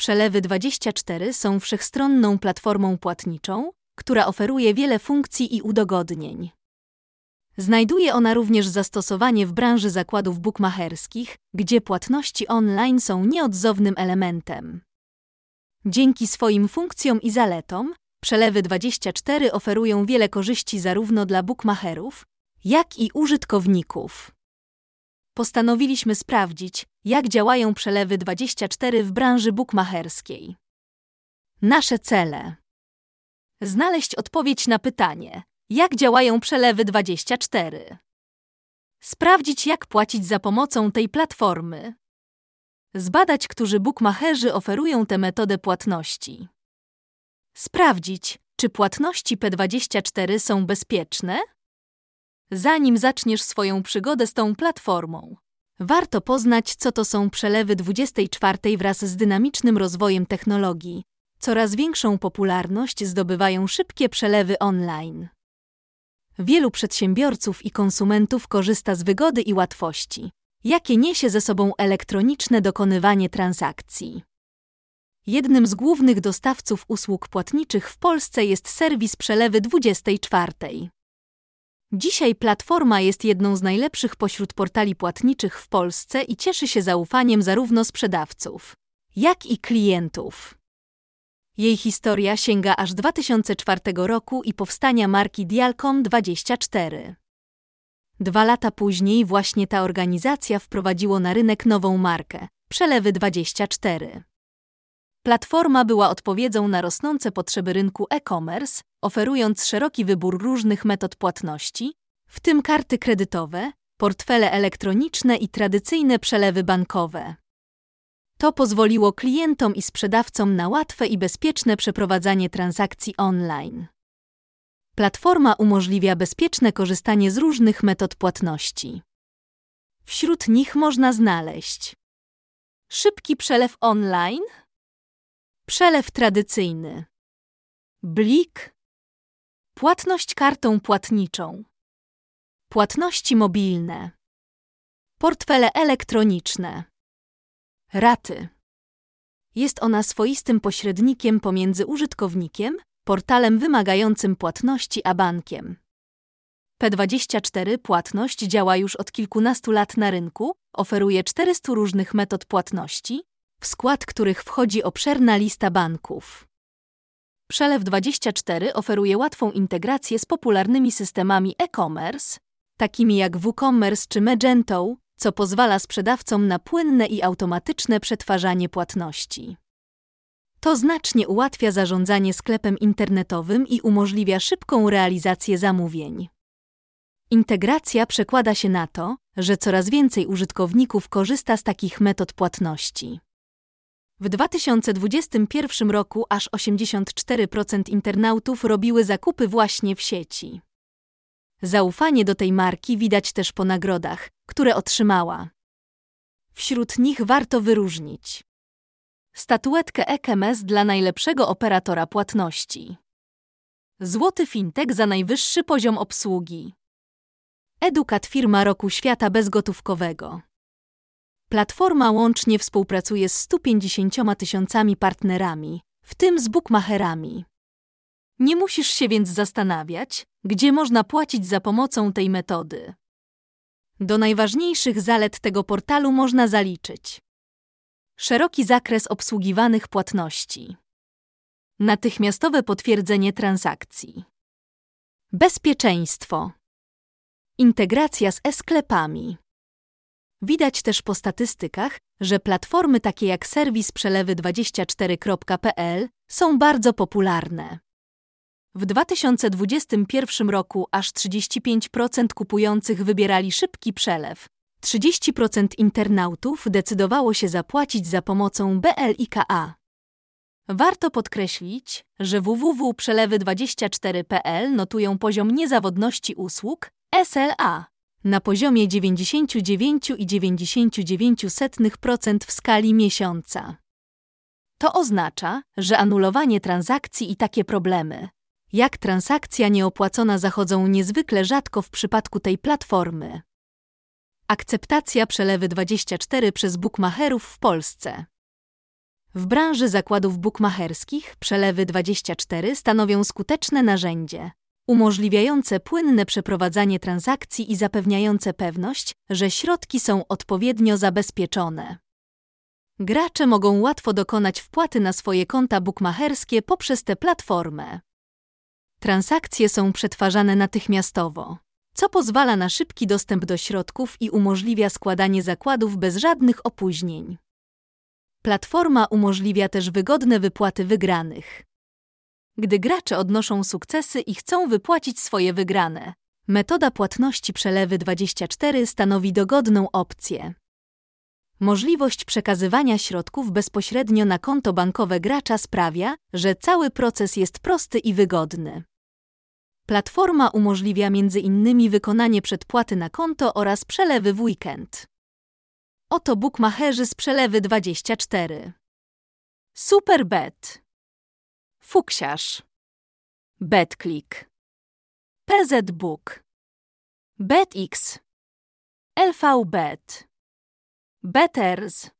Przelewy24 są wszechstronną platformą płatniczą, która oferuje wiele funkcji i udogodnień. Znajduje ona również zastosowanie w branży zakładów bukmacherskich, gdzie płatności online są nieodzownym elementem. Dzięki swoim funkcjom i zaletom, Przelewy24 oferują wiele korzyści zarówno dla bukmacherów, jak i użytkowników. Postanowiliśmy sprawdzić, jak działają przelewy 24 w branży bukmacherskiej. Nasze cele: znaleźć odpowiedź na pytanie, jak działają przelewy 24. Sprawdzić, jak płacić za pomocą tej platformy. Zbadać, którzy bukmacherzy oferują tę metodę płatności. Sprawdzić, czy płatności P24 są bezpieczne? Zanim zaczniesz swoją przygodę z tą platformą, warto poznać, co to są przelewy 24 wraz z dynamicznym rozwojem technologii. Coraz większą popularność zdobywają szybkie przelewy online. Wielu przedsiębiorców i konsumentów korzysta z wygody i łatwości, jakie niesie ze sobą elektroniczne dokonywanie transakcji. Jednym z głównych dostawców usług płatniczych w Polsce jest serwis przelewy 24. Dzisiaj platforma jest jedną z najlepszych pośród portali płatniczych w Polsce i cieszy się zaufaniem zarówno sprzedawców, jak i klientów. Jej historia sięga aż 2004 roku i powstania marki Dialcom24. Dwa lata później właśnie ta organizacja wprowadziła na rynek nową markę Przelewy 24. Platforma była odpowiedzią na rosnące potrzeby rynku e-commerce, oferując szeroki wybór różnych metod płatności, w tym karty kredytowe, portfele elektroniczne i tradycyjne przelewy bankowe. To pozwoliło klientom i sprzedawcom na łatwe i bezpieczne przeprowadzanie transakcji online. Platforma umożliwia bezpieczne korzystanie z różnych metod płatności. Wśród nich można znaleźć szybki przelew online, przelew tradycyjny, blik, płatność kartą płatniczą, płatności mobilne, portfele elektroniczne. Raty. Jest ona swoistym pośrednikiem pomiędzy użytkownikiem, portalem wymagającym płatności a bankiem. P24 Płatność działa już od kilkunastu lat na rynku, oferuje 400 różnych metod płatności, w skład których wchodzi obszerna lista banków. Przelew 24 oferuje łatwą integrację z popularnymi systemami e-commerce, takimi jak WooCommerce czy Magento, co pozwala sprzedawcom na płynne i automatyczne przetwarzanie płatności. To znacznie ułatwia zarządzanie sklepem internetowym i umożliwia szybką realizację zamówień. Integracja przekłada się na to, że coraz więcej użytkowników korzysta z takich metod płatności. W 2021 roku aż 84% internautów robiły zakupy właśnie w sieci. Zaufanie do tej marki widać też po nagrodach, które otrzymała. Wśród nich warto wyróżnić statuetkę EKMS dla najlepszego operatora płatności, Złoty Fintech za najwyższy poziom obsługi, Edukat firma roku świata bezgotówkowego. Platforma łącznie współpracuje z 150 tysiącami partnerami, w tym z bookmacherami. Nie musisz się więc zastanawiać, gdzie można płacić za pomocą tej metody. Do najważniejszych zalet tego portalu można zaliczyć szeroki zakres obsługiwanych płatności, natychmiastowe potwierdzenie transakcji, bezpieczeństwo, integracja z e-sklepami. Widać też po statystykach, że platformy takie jak serwis przelewy24.pl są bardzo popularne. W 2021 roku aż 35% kupujących wybierali szybki przelew. 30% internautów decydowało się zapłacić za pomocą BLIKA. Warto podkreślić, że www.przelewy24.pl notują poziom niezawodności usług SLA na poziomie 99,99% w skali miesiąca. To oznacza, że anulowanie transakcji i takie problemy, jak transakcja nieopłacona zachodzą niezwykle rzadko w przypadku tej platformy. Akceptacja przelewy 24 przez bookmacherów w Polsce. W branży zakładów bukmacherskich przelewy 24 stanowią skuteczne narzędzie, umożliwiające płynne przeprowadzanie transakcji i zapewniające pewność, że środki są odpowiednio zabezpieczone. Gracze mogą łatwo dokonać wpłaty na swoje konta bukmacherskie poprzez tę platformę. Transakcje są przetwarzane natychmiastowo, co pozwala na szybki dostęp do środków i umożliwia składanie zakładów bez żadnych opóźnień. Platforma umożliwia też wygodne wypłaty wygranych. Gdy gracze odnoszą sukcesy i chcą wypłacić swoje wygrane, metoda płatności przelewy 24 stanowi dogodną opcję. Możliwość przekazywania środków bezpośrednio na konto bankowe gracza sprawia, że cały proces jest prosty i wygodny. Platforma umożliwia m.in. wykonanie przedpłaty na konto oraz przelewy w weekend. Oto bukmacherzy z przelewy 24. Superbet. Fuksiarz. BetClick. PZ Book. BetX. LVBet. Betters.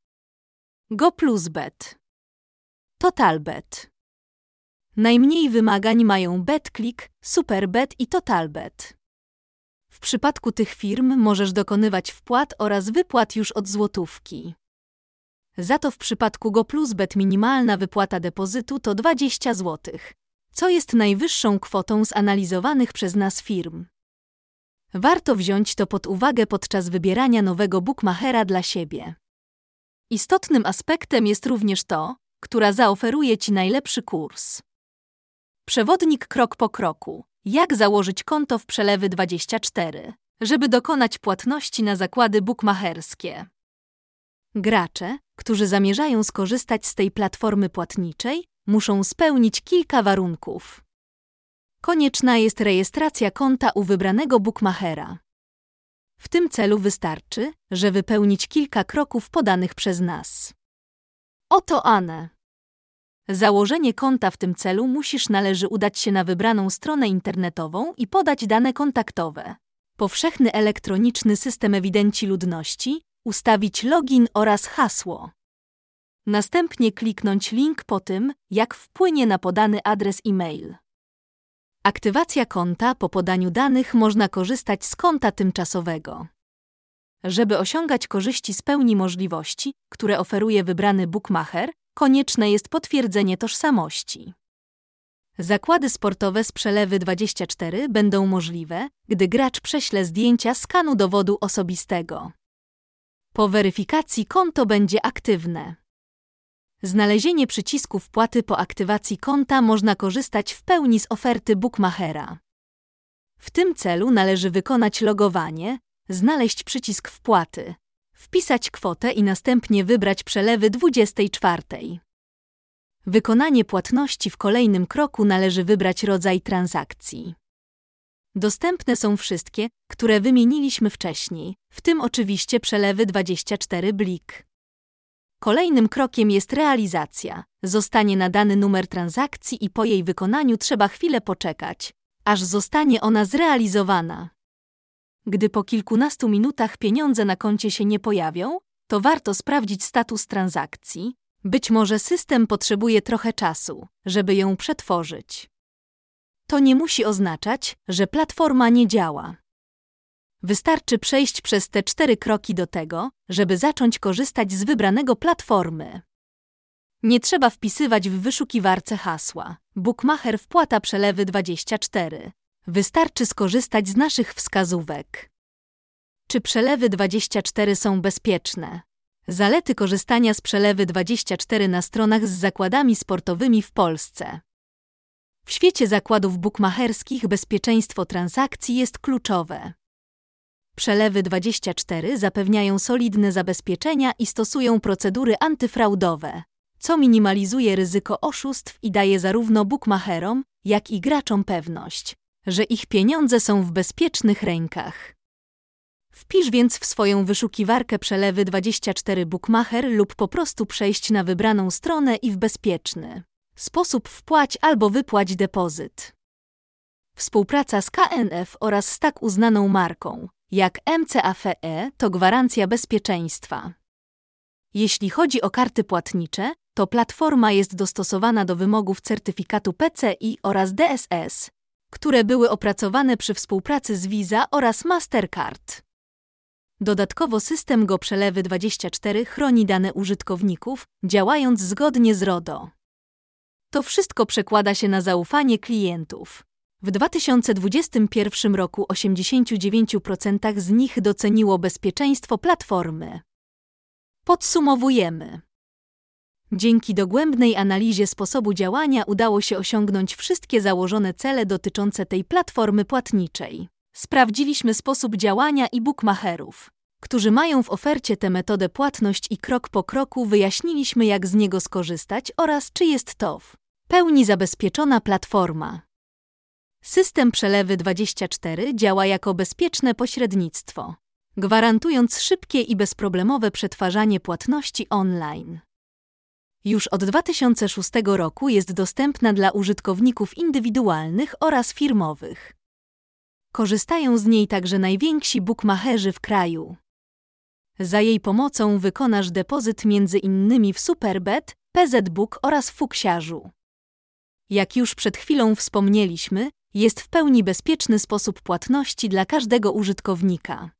Go plus bet. Totalbet. Najmniej wymagań mają BetClick, Superbet i Totalbet. W przypadku tych firm możesz dokonywać wpłat oraz wypłat już od złotówki. Za to w przypadku GoPlusBet minimalna wypłata depozytu to 20 zł, co jest najwyższą kwotą zanalizowanych przez nas firm. Warto wziąć to pod uwagę podczas wybierania nowego bookmachera dla siebie. Istotnym aspektem jest również to, która zaoferuje Ci najlepszy kurs. Przewodnik krok po kroku. Jak założyć konto w przelewy 24, żeby dokonać płatności na zakłady bukmacherskie. Gracze, którzy zamierzają skorzystać z tej platformy płatniczej, muszą spełnić kilka warunków. Konieczna jest rejestracja konta u wybranego bukmachera. W tym celu wystarczy, że wypełnić kilka kroków podanych przez nas. Oto Anne. Założenie konta w tym celu musisz należy udać się na wybraną stronę internetową i podać dane kontaktowe. Powszechny elektroniczny system ewidencji ludności, ustawić login oraz hasło. Następnie kliknąć link po tym, jak wpłynie na podany adres e-mail. Aktywacja konta po podaniu danych można korzystać z konta tymczasowego. Żeby osiągać korzyści z pełni możliwości, które oferuje wybrany bookmacher, konieczne jest potwierdzenie tożsamości. Zakłady sportowe z przelewy 24 będą możliwe, gdy gracz prześle zdjęcia skanu dowodu osobistego. Po weryfikacji konto będzie aktywne. Znalezienie przycisku wpłaty po aktywacji konta można korzystać w pełni z oferty bookmachera. W tym celu należy wykonać logowanie, znaleźć przycisk wpłaty, wpisać kwotę i następnie wybrać przelewy 24. Wykonanie płatności w kolejnym kroku należy wybrać rodzaj transakcji. Dostępne są wszystkie, które wymieniliśmy wcześniej, w tym oczywiście przelewy 24 blik. Kolejnym krokiem jest realizacja. Zostanie nadany numer transakcji i po jej wykonaniu trzeba chwilę poczekać, aż zostanie ona zrealizowana. Gdy po kilkunastu minutach pieniądze na koncie się nie pojawią, to warto sprawdzić status transakcji. Być może system potrzebuje trochę czasu, żeby ją przetworzyć. To nie musi oznaczać, że platforma nie działa. Wystarczy przejść przez te cztery kroki do tego, żeby zacząć korzystać z wybranego platformy. Nie trzeba wpisywać w wyszukiwarce hasła. Bookmacher wpłata przelewy 24. Wystarczy skorzystać z naszych wskazówek. Czy przelewy 24 są bezpieczne? Zalety korzystania z przelewy 24 na stronach z zakładami sportowymi w Polsce. W świecie zakładów bukmacherskich bezpieczeństwo transakcji jest kluczowe. Przelewy 24 zapewniają solidne zabezpieczenia i stosują procedury antyfraudowe, co minimalizuje ryzyko oszustw i daje zarówno bukmacherom, jak i graczom pewność, że ich pieniądze są w bezpiecznych rękach. Wpisz więc w swoją wyszukiwarkę przelewy 24 Bookmacher lub po prostu przejść na wybraną stronę i w bezpieczny sposób wpłać albo wypłać depozyt. Współpraca z KNF oraz z tak uznaną marką, jak MCAFE, to gwarancja bezpieczeństwa. Jeśli chodzi o karty płatnicze, To platforma jest dostosowana do wymogów certyfikatu PCI oraz DSS, które były opracowane przy współpracy z Visa oraz Mastercard. Dodatkowo system Go Przelewy 24 chroni dane użytkowników, działając zgodnie z RODO. To wszystko przekłada się na zaufanie klientów. W 2021 roku 89% z nich doceniło bezpieczeństwo platformy. Podsumowujemy. Dzięki dogłębnej analizie sposobu działania udało się osiągnąć wszystkie założone cele dotyczące tej platformy płatniczej. Sprawdziliśmy sposób działania i bookmacherów, którzy mają w ofercie tę metodę płatność i krok po kroku wyjaśniliśmy, jak z niego skorzystać oraz czy jest to w pełni zabezpieczona platforma. System przelewy 24 działa jako bezpieczne pośrednictwo, gwarantując szybkie i bezproblemowe przetwarzanie płatności online. Już od 2006 roku jest dostępna dla użytkowników indywidualnych oraz firmowych. Korzystają z niej także najwięksi bookmacherzy w kraju. Za jej pomocą wykonasz depozyt między innymi w Superbet, PZBook oraz Fuksiarzu. Jak już przed chwilą wspomnieliśmy, jest w pełni bezpieczny sposób płatności dla każdego użytkownika.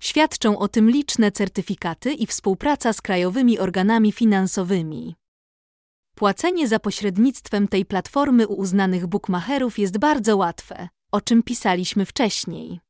Świadczą o tym liczne certyfikaty i współpraca z krajowymi organami finansowymi. Płacenie za pośrednictwem tej platformy u uznanych bookmacherów jest bardzo łatwe, o czym pisaliśmy wcześniej.